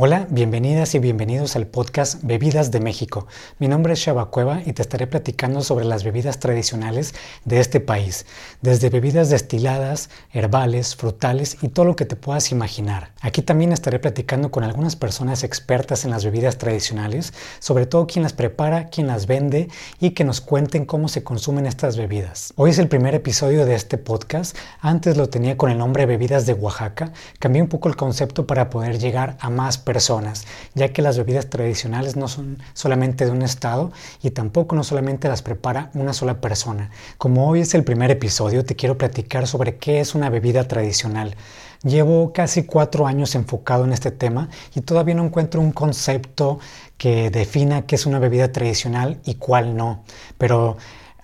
Hola, bienvenidas y bienvenidos al podcast Bebidas de México. Mi nombre es Shaba Cueva y te estaré platicando sobre las bebidas tradicionales de este país, desde bebidas destiladas, herbales, frutales y todo lo que te puedas imaginar. Aquí también estaré platicando con algunas personas expertas en las bebidas tradicionales, sobre todo quien las prepara, quien las vende y que nos cuenten cómo se consumen estas bebidas. Hoy es el primer episodio de este podcast, antes lo tenía con el nombre Bebidas de Oaxaca, cambié un poco el concepto para poder llegar a más personas, ya que las bebidas tradicionales no son solamente de un estado y tampoco no solamente las prepara una sola persona. Como hoy es el primer episodio, te quiero platicar sobre qué es una bebida tradicional. Llevo casi cuatro años enfocado en este tema y todavía no encuentro un concepto que defina qué es una bebida tradicional y cuál no. Pero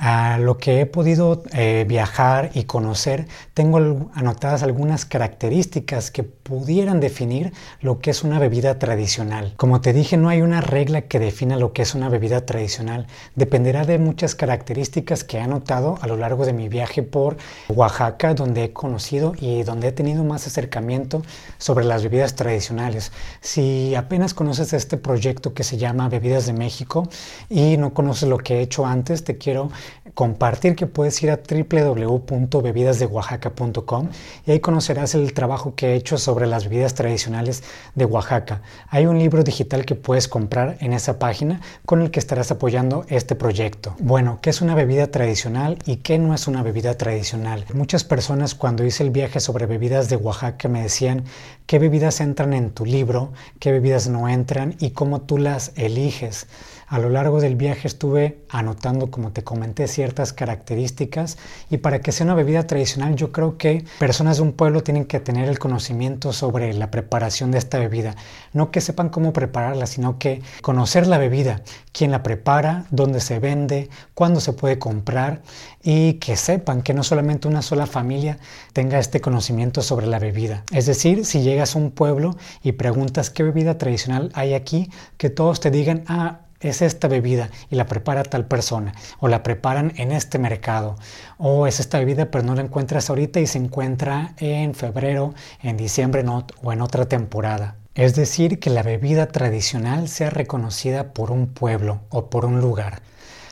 a lo que he podido eh, viajar y conocer, tengo anotadas algunas características que pudieran definir lo que es una bebida tradicional. Como te dije, no hay una regla que defina lo que es una bebida tradicional. Dependerá de muchas características que he anotado a lo largo de mi viaje por Oaxaca, donde he conocido y donde he tenido más acercamiento sobre las bebidas tradicionales. Si apenas conoces este proyecto que se llama Bebidas de México y no conoces lo que he hecho antes, te quiero compartir que puedes ir a www.bebidasdeoaxaca.com y ahí conocerás el trabajo que he hecho sobre las bebidas tradicionales de Oaxaca. Hay un libro digital que puedes comprar en esa página con el que estarás apoyando este proyecto. Bueno, ¿qué es una bebida tradicional y qué no es una bebida tradicional? Muchas personas cuando hice el viaje sobre bebidas de Oaxaca me decían qué bebidas entran en tu libro, qué bebidas no entran y cómo tú las eliges. A lo largo del viaje estuve anotando, como te comenté, ciertas características y para que sea una bebida tradicional yo creo que personas de un pueblo tienen que tener el conocimiento sobre la preparación de esta bebida. No que sepan cómo prepararla, sino que conocer la bebida, quién la prepara, dónde se vende, cuándo se puede comprar y que sepan que no solamente una sola familia tenga este conocimiento sobre la bebida. Es decir, si llegas a un pueblo y preguntas qué bebida tradicional hay aquí, que todos te digan, ah, es esta bebida y la prepara tal persona, o la preparan en este mercado, o es esta bebida pero no la encuentras ahorita y se encuentra en febrero, en diciembre o en otra temporada. Es decir, que la bebida tradicional sea reconocida por un pueblo o por un lugar.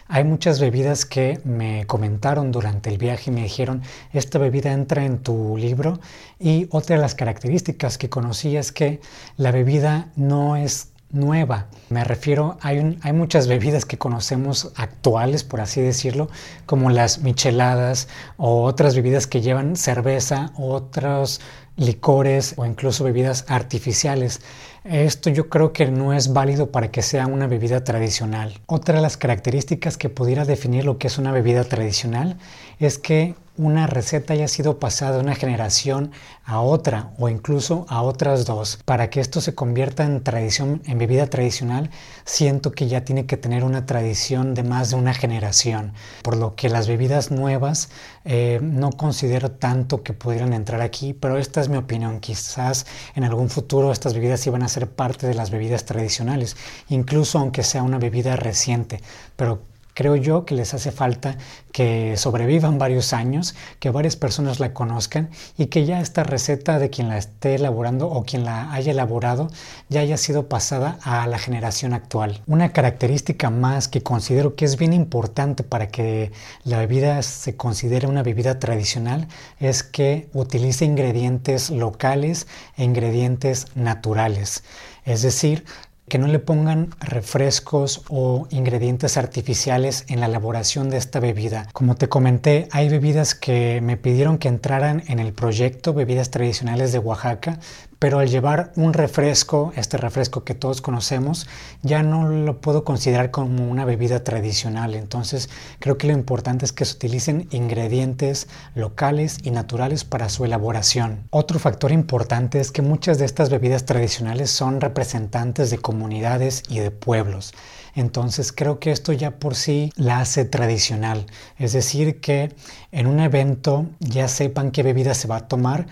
Hay muchas bebidas que me comentaron durante el viaje y me dijeron, esta bebida entra en tu libro y otra de las características que conocí es que la bebida no es nueva. Me refiero, hay, hay muchas bebidas que conocemos actuales, por así decirlo, como las micheladas o otras bebidas que llevan cerveza, otros licores o incluso bebidas artificiales. Esto yo creo que no es válido para que sea una bebida tradicional. Otra de las características que pudiera definir lo que es una bebida tradicional es que una receta haya sido pasada de una generación a otra o incluso a otras dos. Para que esto se convierta en tradición, en bebida tradicional, siento que ya tiene que tener una tradición de más de una generación. Por lo que las bebidas nuevas eh, no considero tanto que pudieran entrar aquí, pero esta es mi opinión. Quizás en algún futuro estas bebidas iban a ser parte de las bebidas tradicionales, incluso aunque sea una bebida reciente. Pero Creo yo que les hace falta que sobrevivan varios años, que varias personas la conozcan y que ya esta receta de quien la esté elaborando o quien la haya elaborado ya haya sido pasada a la generación actual. Una característica más que considero que es bien importante para que la bebida se considere una bebida tradicional es que utilice ingredientes locales e ingredientes naturales. Es decir, que no le pongan refrescos o ingredientes artificiales en la elaboración de esta bebida. Como te comenté, hay bebidas que me pidieron que entraran en el proyecto Bebidas Tradicionales de Oaxaca, pero al llevar un refresco, este refresco que todos conocemos, ya no lo puedo considerar como una bebida tradicional. Entonces creo que lo importante es que se utilicen ingredientes locales y naturales para su elaboración. Otro factor importante es que muchas de estas bebidas tradicionales son representantes de comunidades y de pueblos. Entonces creo que esto ya por sí la hace tradicional. Es decir, que en un evento ya sepan qué bebida se va a tomar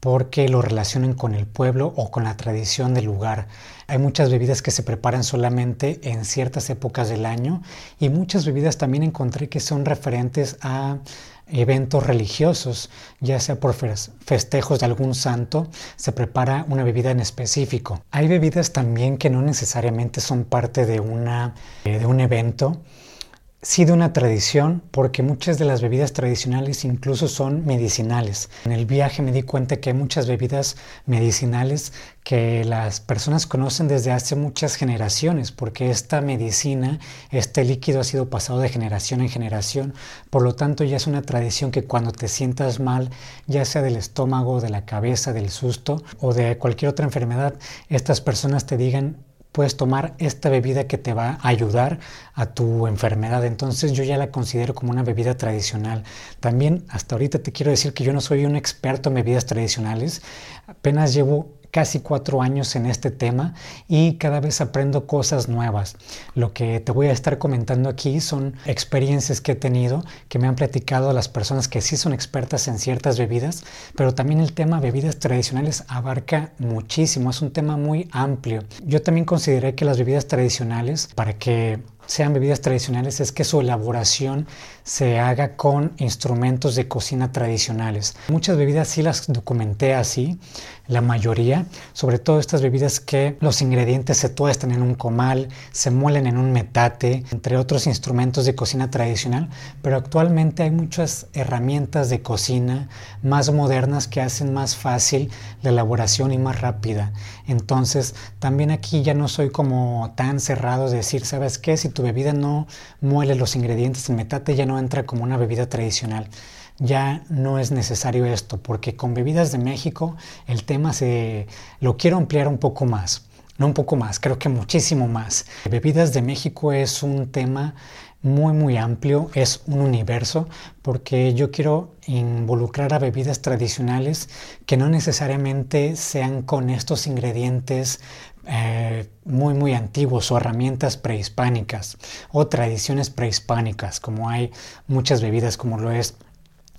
porque lo relacionan con el pueblo o con la tradición del lugar. Hay muchas bebidas que se preparan solamente en ciertas épocas del año y muchas bebidas también encontré que son referentes a eventos religiosos, ya sea por festejos de algún santo, se prepara una bebida en específico. Hay bebidas también que no necesariamente son parte de, una, eh, de un evento, sí de una tradición, porque muchas de las bebidas tradicionales incluso son medicinales. En el viaje me di cuenta que hay muchas bebidas medicinales que las personas conocen desde hace muchas generaciones, porque esta medicina, este líquido ha sido pasado de generación en generación, por lo tanto ya es una tradición que cuando te sientas mal, ya sea del estómago, de la cabeza, del susto o de cualquier otra enfermedad, estas personas te digan puedes tomar esta bebida que te va a ayudar a tu enfermedad. Entonces yo ya la considero como una bebida tradicional. También hasta ahorita te quiero decir que yo no soy un experto en bebidas tradicionales. Apenas llevo casi cuatro años en este tema y cada vez aprendo cosas nuevas. Lo que te voy a estar comentando aquí son experiencias que he tenido, que me han platicado las personas que sí son expertas en ciertas bebidas, pero también el tema bebidas tradicionales abarca muchísimo, es un tema muy amplio. Yo también consideré que las bebidas tradicionales, para que sean bebidas tradicionales es que su elaboración se haga con instrumentos de cocina tradicionales. Muchas bebidas sí las documenté así, la mayoría, sobre todo estas bebidas que los ingredientes se tuestan en un comal, se muelen en un metate, entre otros instrumentos de cocina tradicional, pero actualmente hay muchas herramientas de cocina más modernas que hacen más fácil la elaboración y más rápida. Entonces, también aquí ya no soy como tan cerrado de decir, ¿sabes qué? Si tu bebida no muele los ingredientes en metate, ya no entra como una bebida tradicional ya no es necesario esto, porque con bebidas de México el tema se lo quiero ampliar un poco más, no un poco más, creo que muchísimo más. Bebidas de México es un tema muy muy amplio, es un universo, porque yo quiero involucrar a bebidas tradicionales que no necesariamente sean con estos ingredientes eh, muy muy antiguos o herramientas prehispánicas o tradiciones prehispánicas, como hay muchas bebidas como lo es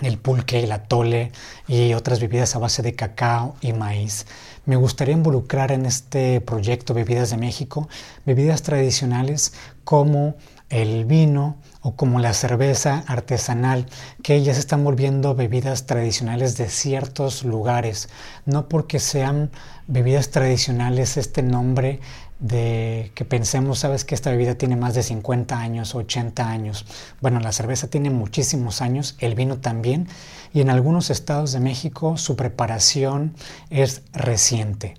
el pulque, el atole y otras bebidas a base de cacao y maíz. Me gustaría involucrar en este proyecto Bebidas de México bebidas tradicionales como el vino o como la cerveza artesanal, que ya se están volviendo bebidas tradicionales de ciertos lugares. No porque sean bebidas tradicionales este nombre de que pensemos, sabes que esta bebida tiene más de 50 años, 80 años. Bueno, la cerveza tiene muchísimos años, el vino también, y en algunos estados de México su preparación es reciente.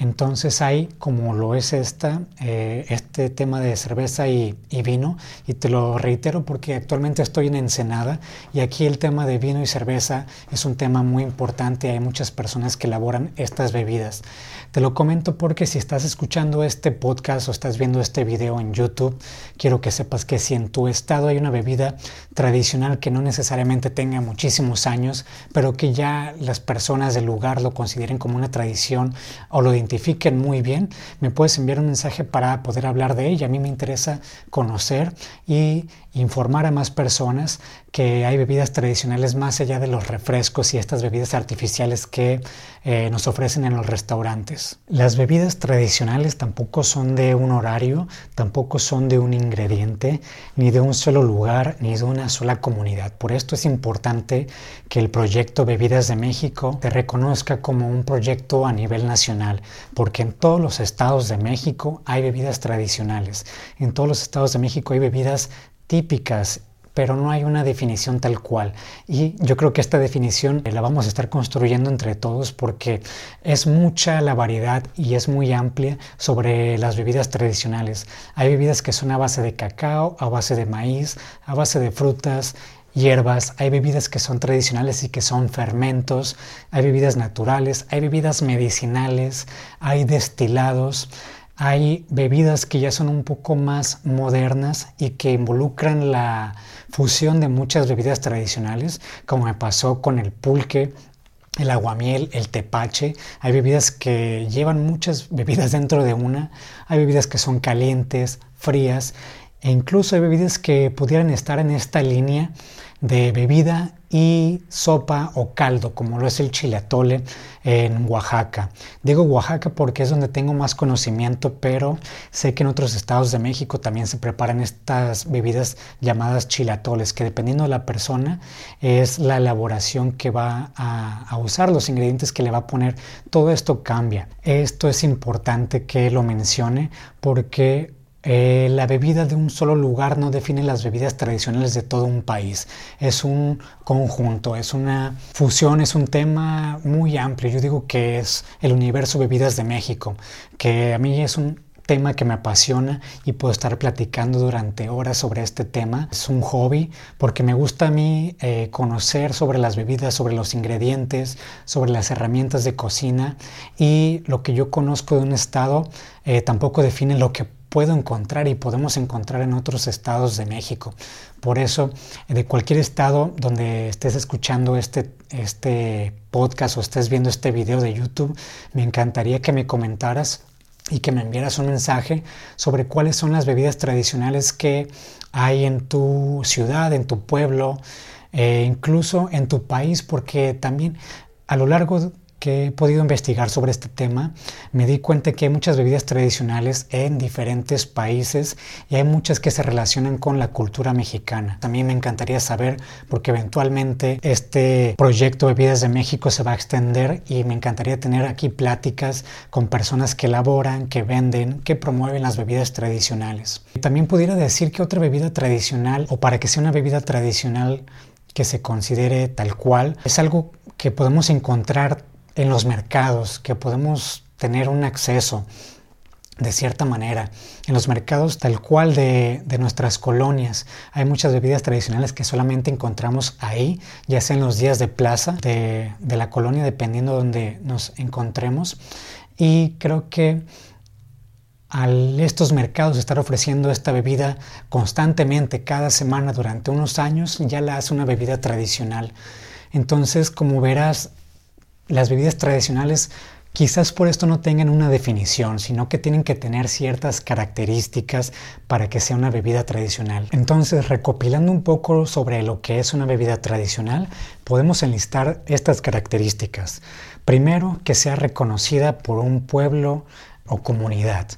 Entonces hay, como lo es esta, eh, este tema de cerveza y, vino, y te lo reitero porque actualmente estoy en Ensenada y aquí el tema de vino y cerveza es un tema muy importante, hay muchas personas que elaboran estas bebidas. Te lo comento porque si estás escuchando este podcast o estás viendo este video en YouTube, quiero que sepas que si en tu estado hay una bebida tradicional que no necesariamente tenga muchísimos años, pero que ya las personas del lugar lo consideren como una tradición o lo muy bien, me puedes enviar un mensaje para poder hablar de ella. A mí me interesa conocer y informar a más personas que hay bebidas tradicionales más allá de los refrescos y estas bebidas artificiales que eh, nos ofrecen en los restaurantes. Las bebidas tradicionales tampoco son de un horario, tampoco son de un ingrediente, ni de un solo lugar, ni de una sola comunidad. Por esto es importante que el proyecto Bebidas de México se reconozca como un proyecto a nivel nacional, porque en todos los estados de México hay bebidas tradicionales, en todos los estados de México hay bebidas típicas pero no hay una definición tal cual. Y yo creo que esta definición la vamos a estar construyendo entre todos porque es mucha la variedad y es muy amplia sobre las bebidas tradicionales. Hay bebidas que son a base de cacao, a base de maíz, a base de frutas, hierbas, hay bebidas que son tradicionales y que son fermentos, hay bebidas naturales, hay bebidas medicinales, hay destilados. Hay bebidas que ya son un poco más modernas y que involucran la fusión de muchas bebidas tradicionales, como me pasó con el pulque, el aguamiel, el tepache. Hay bebidas que llevan muchas bebidas dentro de una. Hay bebidas que son calientes, frías E incluso hay bebidas que pudieran estar en esta línea de bebida y sopa o caldo, como lo es el chilatole en Oaxaca. Digo Oaxaca porque es donde tengo más conocimiento, pero sé que en otros estados de México también se preparan estas bebidas llamadas chilatoles, que dependiendo de la persona es la elaboración que va a, a usar, los ingredientes que le va a poner. Todo esto cambia. Esto es importante que lo mencione porque eh, la bebida de un solo lugar no define las bebidas tradicionales de todo un país. Es un conjunto, es una fusión, es un tema muy amplio. Yo digo que es el universo bebidas de México, que a mí es un tema que me apasiona y puedo estar platicando durante horas sobre este tema. Es un hobby porque me gusta a mí eh, conocer sobre las bebidas, sobre los ingredientes, sobre las herramientas de cocina y lo que yo conozco de un estado eh, tampoco define lo que puedo encontrar y podemos encontrar en otros estados de México. Por eso, de cualquier estado donde estés escuchando este, este podcast o estés viendo este video de YouTube, me encantaría que me comentaras y que me enviaras un mensaje sobre cuáles son las bebidas tradicionales que hay en tu ciudad, en tu pueblo, e incluso en tu país, porque también a lo largo que he podido investigar sobre este tema, me di cuenta que hay muchas bebidas tradicionales en diferentes países y hay muchas que se relacionan con la cultura mexicana. También me encantaría saber, porque eventualmente este proyecto Bebidas de México se va a extender y me encantaría tener aquí pláticas con personas que elaboran, que venden, que promueven las bebidas tradicionales. También pudiera decir que otra bebida tradicional, o para que sea una bebida tradicional que se considere tal cual, es algo que podemos encontrar en los mercados, que podemos tener un acceso de cierta manera. En los mercados tal cual de, nuestras colonias hay muchas bebidas tradicionales que solamente encontramos ahí, ya sea en los días de plaza de, de la colonia, dependiendo de donde nos encontremos. Y creo que al estos mercados estar ofreciendo esta bebida constantemente cada semana durante unos años, ya la hace una bebida tradicional. Entonces, como verás, las bebidas tradicionales quizás por esto no tengan una definición, sino que tienen que tener ciertas características para que sea una bebida tradicional. Entonces, recopilando un poco sobre lo que es una bebida tradicional, podemos enlistar estas características. Primero, que sea reconocida por un pueblo o comunidad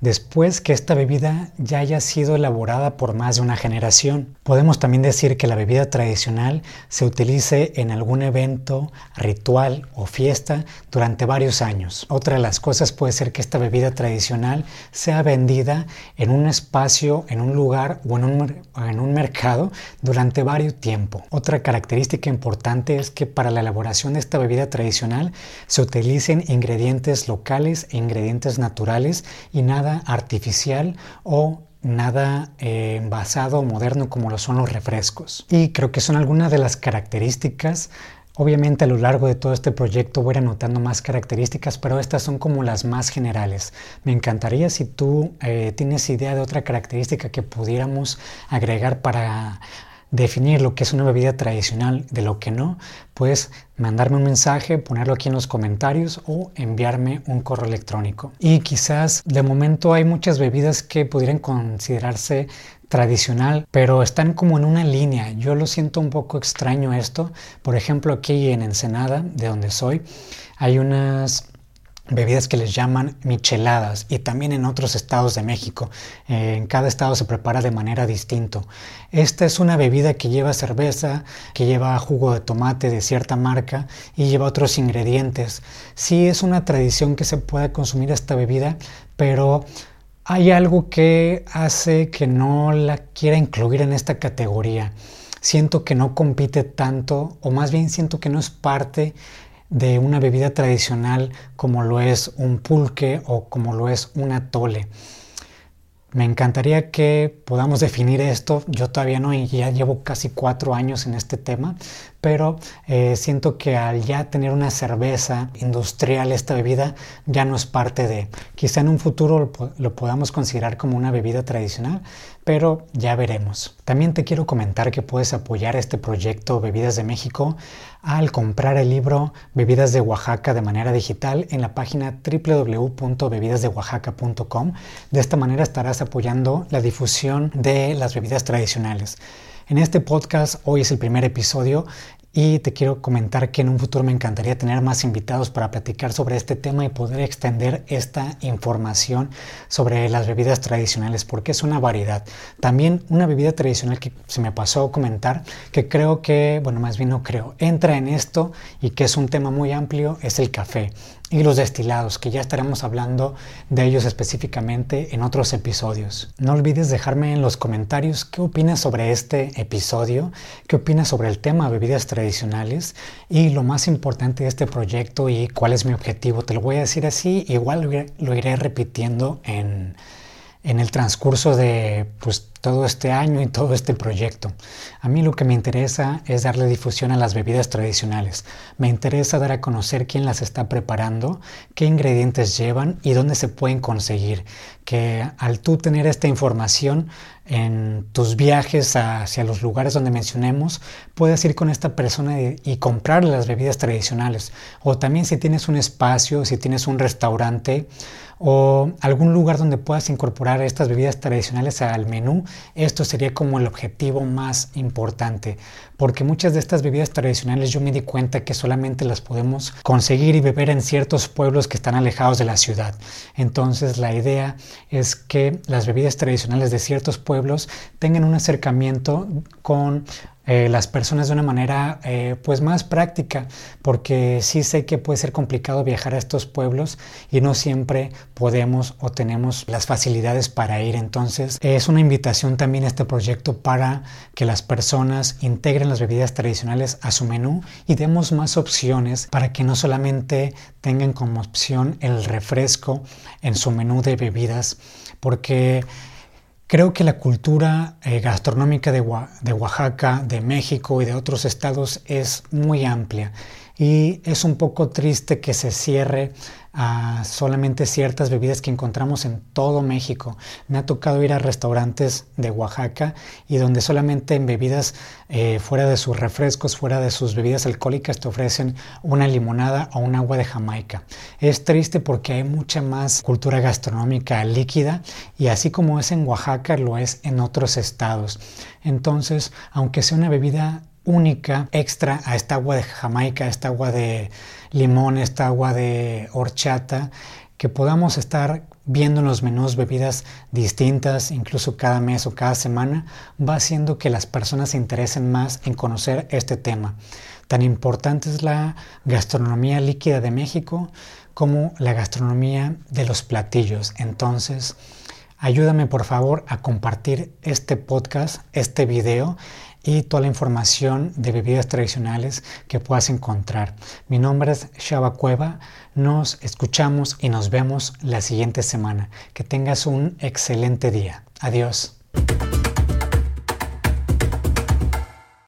después que esta bebida ya haya sido elaborada por más de una generación. Podemos también decir que la bebida tradicional se utilice en algún evento, ritual o fiesta durante varios años. Otra de las cosas puede ser que esta bebida tradicional sea vendida en un espacio, en un lugar o en un, mercado durante varios tiempo. Otra característica importante es que para la elaboración de esta bebida tradicional se utilicen ingredientes locales e ingredientes naturales y nada artificial o nada eh, envasado o moderno como lo son los refrescos. Y creo que son algunas de las características Obviamente a lo largo de todo este proyecto voy anotando más características, pero estas son como las más generales. Me encantaría si tú eh, tienes idea de otra característica que pudiéramos agregar para definir lo que es una bebida tradicional de lo que no, puedes mandarme un mensaje, ponerlo aquí en los comentarios o enviarme un correo electrónico. Y quizás de momento hay muchas bebidas que pudieran considerarse tradicional, pero están como en una línea. Yo lo siento un poco extraño esto. Por ejemplo, aquí en Ensenada, de donde soy, hay unas bebidas que les llaman micheladas y también en otros estados de México. Eh, en cada estado se prepara de manera distinta. Esta es una bebida que lleva cerveza, que lleva jugo de tomate de cierta marca y lleva otros ingredientes. Sí es una tradición que se pueda consumir esta bebida, pero hay algo que hace que no la quiera incluir en esta categoría. Siento que no compite tanto, o más bien siento que no es parte de una bebida tradicional como lo es un pulque o como lo es un atole. Me encantaría que podamos definir esto. Yo todavía no, y ya llevo casi cuatro años en este tema, pero eh, siento que al ya tener una cerveza industrial, esta bebida ya no es parte de. Quizá en un futuro lo podamos considerar como una bebida tradicional, pero ya veremos. También te quiero comentar que puedes apoyar este proyecto Bebidas de México al comprar el libro Bebidas de Oaxaca de manera digital en la página www.bebidasdeoaxaca.com. De esta manera estarás apoyando la difusión de las bebidas tradicionales. En este podcast, hoy es el primer episodio y te quiero comentar que en un futuro me encantaría tener más invitados para platicar sobre este tema y poder extender esta información sobre las bebidas tradicionales porque es una variedad. También una bebida tradicional que se me pasó a comentar que creo que, bueno, más bien no creo, entra en esto y que es un tema muy amplio es el café y los destilados, que ya estaremos hablando de ellos específicamente en otros episodios. No olvides dejarme en los comentarios qué opinas sobre este episodio, qué opinas sobre el tema bebidas tradicionales y lo más importante de este proyecto y cuál es mi objetivo. Te lo voy a decir así, igual lo iré, repitiendo en en el transcurso de pues, todo este año y todo este proyecto. A mí lo que me interesa es darle difusión a las bebidas tradicionales. Me interesa dar a conocer quién las está preparando, qué ingredientes llevan y dónde se pueden conseguir. Que al tú tener esta información en tus viajes hacia los lugares donde mencionemos, puedes ir con esta persona y, comprarle las bebidas tradicionales. O también si tienes un espacio, si tienes un restaurante, o algún lugar donde puedas incorporar estas bebidas tradicionales al menú, esto sería como el objetivo más importante, porque muchas de estas bebidas tradicionales yo me di cuenta que solamente las podemos conseguir y beber en ciertos pueblos que están alejados de la ciudad. Entonces la idea es que las bebidas tradicionales de ciertos pueblos tengan un acercamiento con eh, las personas de una manera eh, pues más práctica, porque sí sé que puede ser complicado viajar a estos pueblos y no siempre podemos o tenemos las facilidades para ir. Entonces es una invitación también este proyecto para que las personas integren las bebidas tradicionales a su menú y demos más opciones para que no solamente tengan como opción el refresco en su menú de bebidas, porque Creo que la cultura eh, gastronómica de, de, Oaxaca, de México y de otros estados es muy amplia. Y es un poco triste que se cierre solamente ciertas bebidas que encontramos en todo México. Me ha tocado ir a restaurantes de Oaxaca y donde solamente en bebidas eh, fuera de sus refrescos, fuera de sus bebidas alcohólicas te ofrecen una limonada o un agua de Jamaica. Es triste porque hay mucha más cultura gastronómica líquida y así como es en Oaxaca lo es en otros estados. Entonces, aunque sea una bebida única extra a esta agua de Jamaica, a esta agua de limón, esta agua de horchata, que podamos estar viendo en los menús bebidas distintas, incluso cada mes o cada semana, va haciendo que las personas se interesen más en conocer este tema. Tan importante es la gastronomía líquida de México como la gastronomía de los platillos. Entonces, ayúdame por favor a compartir este podcast, este video y toda la información de bebidas tradicionales que puedas encontrar. Mi nombre es Shaba Cueva. Nos escuchamos y nos vemos la siguiente semana. Que tengas un excelente día. Adiós.